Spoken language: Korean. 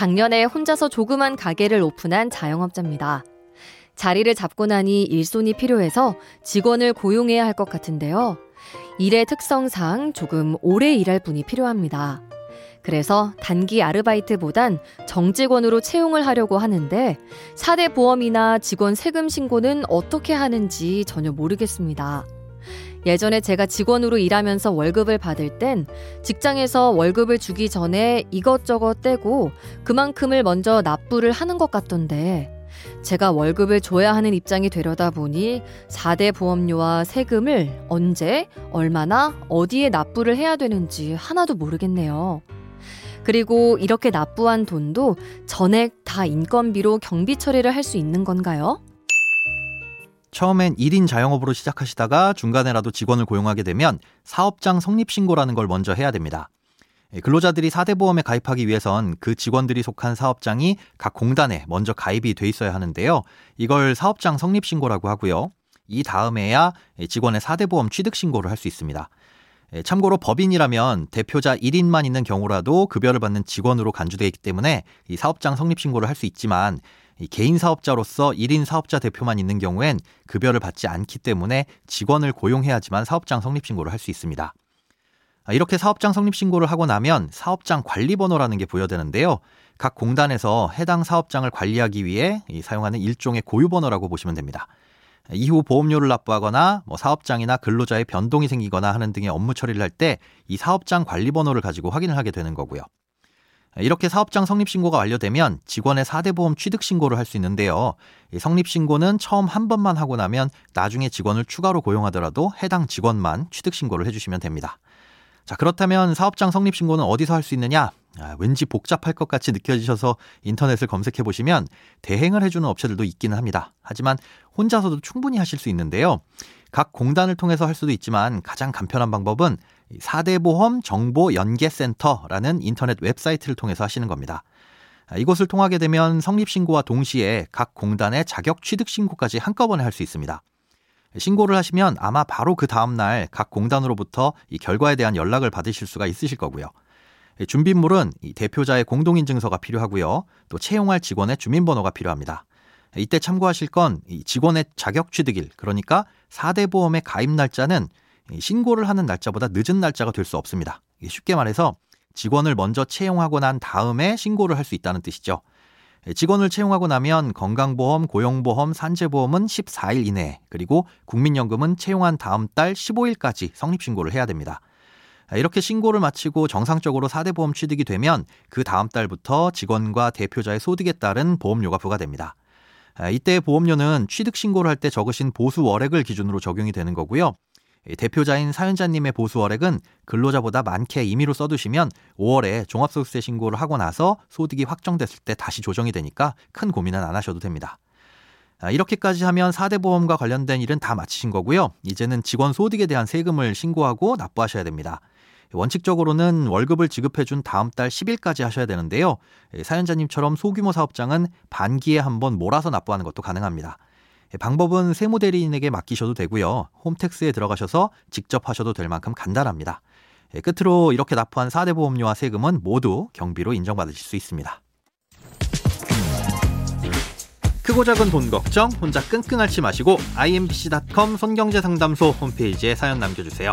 작년에 혼자서 조그만 가게를 오픈한 자영업자입니다. 자리를 잡고 나니 일손이 필요해서 직원을 고용해야 할 것 같은데요. 일의 특성상 조금 오래 일할 분이 필요합니다. 그래서 단기 아르바이트보단 정직원으로 채용을 하려고 하는데 4대 보험이나 직원 세금 신고는 어떻게 하는지 전혀 모르겠습니다. 예전에 제가 직원으로 일하면서 월급을 받을 땐 직장에서 월급을 주기 전에 이것저것 떼고 그만큼을 먼저 납부를 하는 것 같던데 제가 월급을 줘야 하는 입장이 되려다 보니 4대 보험료와 세금을 언제, 얼마나, 어디에 납부를 해야 되는지 하나도 모르겠네요. 그리고 이렇게 납부한 돈도 전액 다 인건비로 경비 처리를 할 수 있는 건가요? 처음엔 1인 자영업으로 시작하시다가 중간에라도 직원을 고용하게 되면 사업장 성립신고라는 걸 먼저 해야 됩니다. 예, 근로자들이 4대 보험에 가입하기 위해선 그 직원들이 속한 사업장이 각 공단에 먼저 가입이 돼 있어야 하는데요. 이걸 사업장 성립신고라고 하고요. 이 다음에야 직원의 4대 보험 취득 신고를 할 수 있습니다. 예, 참고로 법인이라면 대표자 1인만 있는 경우라도 급여를 받는 직원으로 간주되어 있기 때문에 이 사업장 성립 신고를 할 수 있지만 개인 사업자로서 1인 사업자 대표만 있는 경우엔 급여를 받지 않기 때문에 직원을 고용해야지만 사업장 성립 신고를 할 수 있습니다. 아, 이렇게 사업장 성립 신고를 하고 나면 사업장 관리번호라는 게 부여되는데요. 각 공단에서 해당 사업장을 관리하기 위해 사용하는 일종의 고유번호라고 보시면 됩니다. 이후 보험료를 납부하거나 뭐 사업장이나 근로자의 변동이 생기거나 하는 등의 업무 처리를 할 때 이 사업장 관리번호를 가지고 확인을 하게 되는 거고요. 이렇게 사업장 성립신고가 완료되면 직원의 4대 보험 취득신고를 할 수 있는데요. 성립신고는 처음 한 번만 하고 나면 나중에 직원을 추가로 고용하더라도 해당 직원만 취득신고를 해주시면 됩니다. 자, 그렇다면 사업장 성립신고는 어디서 할 수 있느냐? 아, 왠지 복잡할 것 같이 느껴지셔서 인터넷을 검색해 보시면 대행을 해주는 업체들도 있기는 합니다. 하지만 혼자서도 충분히 하실 수 있는데요. 각 공단을 통해서 할 수도 있지만 가장 간편한 방법은 4대 보험 정보 연계센터라는 인터넷 웹사이트를 통해서 하시는 겁니다. 아, 이곳을 통하게 되면 성립신고와 동시에 각 공단의 자격 취득 신고까지 한꺼번에 할 수 있습니다. 신고를 하시면 아마 바로 그 다음날 각 공단으로부터 이 결과에 대한 연락을 받으실 수가 있으실 거고요. 준비물은 대표자의 공동인증서가 필요하고요. 또 채용할 직원의 주민번호가 필요합니다. 이때 참고하실 건 직원의 자격 취득일, 그러니까 4대 보험의 가입 날짜는 신고를 하는 날짜보다 늦은 날짜가 될 수 없습니다. 쉽게 말해서 직원을 먼저 채용하고 난 다음에 신고를 할 수 있다는 뜻이죠. 직원을 채용하고 나면 건강보험, 고용보험, 산재보험은 14일 이내, 그리고 국민연금은 채용한 다음 달 15일까지 성립신고를 해야 됩니다. 이렇게 신고를 마치고 정상적으로 4대 보험 취득이 되면 그 다음 달부터 직원과 대표자의 소득에 따른 보험료가 부과됩니다. 이때 보험료는 취득 신고를 할 때 적으신 보수 월액을 기준으로 적용이 되는 거고요. 대표자인 사연자님의 보수 월액은 근로자보다 많게 임의로 써두시면 5월에 종합소득세 신고를 하고 나서 소득이 확정됐을 때 다시 조정이 되니까 큰 고민은 안 하셔도 됩니다. 아, 이렇게까지 하면 4대 보험과 관련된 일은 다 마치신 거고요. 이제는 직원 소득에 대한 세금을 신고하고 납부하셔야 됩니다. 원칙적으로는 월급을 지급해준 다음 달 10일까지 하셔야 되는데요. 사연자님처럼 소규모 사업장은 반기에 한 번 몰아서 납부하는 것도 가능합니다. 예, 방법은 세무대리인에게 맡기셔도 되고요. 홈택스에 들어가셔서 직접 하셔도 될 만큼 간단합니다. 예, 끝으로 이렇게 납부한 4대 보험료와 세금은 모두 경비로 인정받으실 수 있습니다. 크고 작은 돈 걱정 혼자 끙끙 앓지 마시고 imbc.com 손경제상담소 홈페이지에 사연 남겨주세요.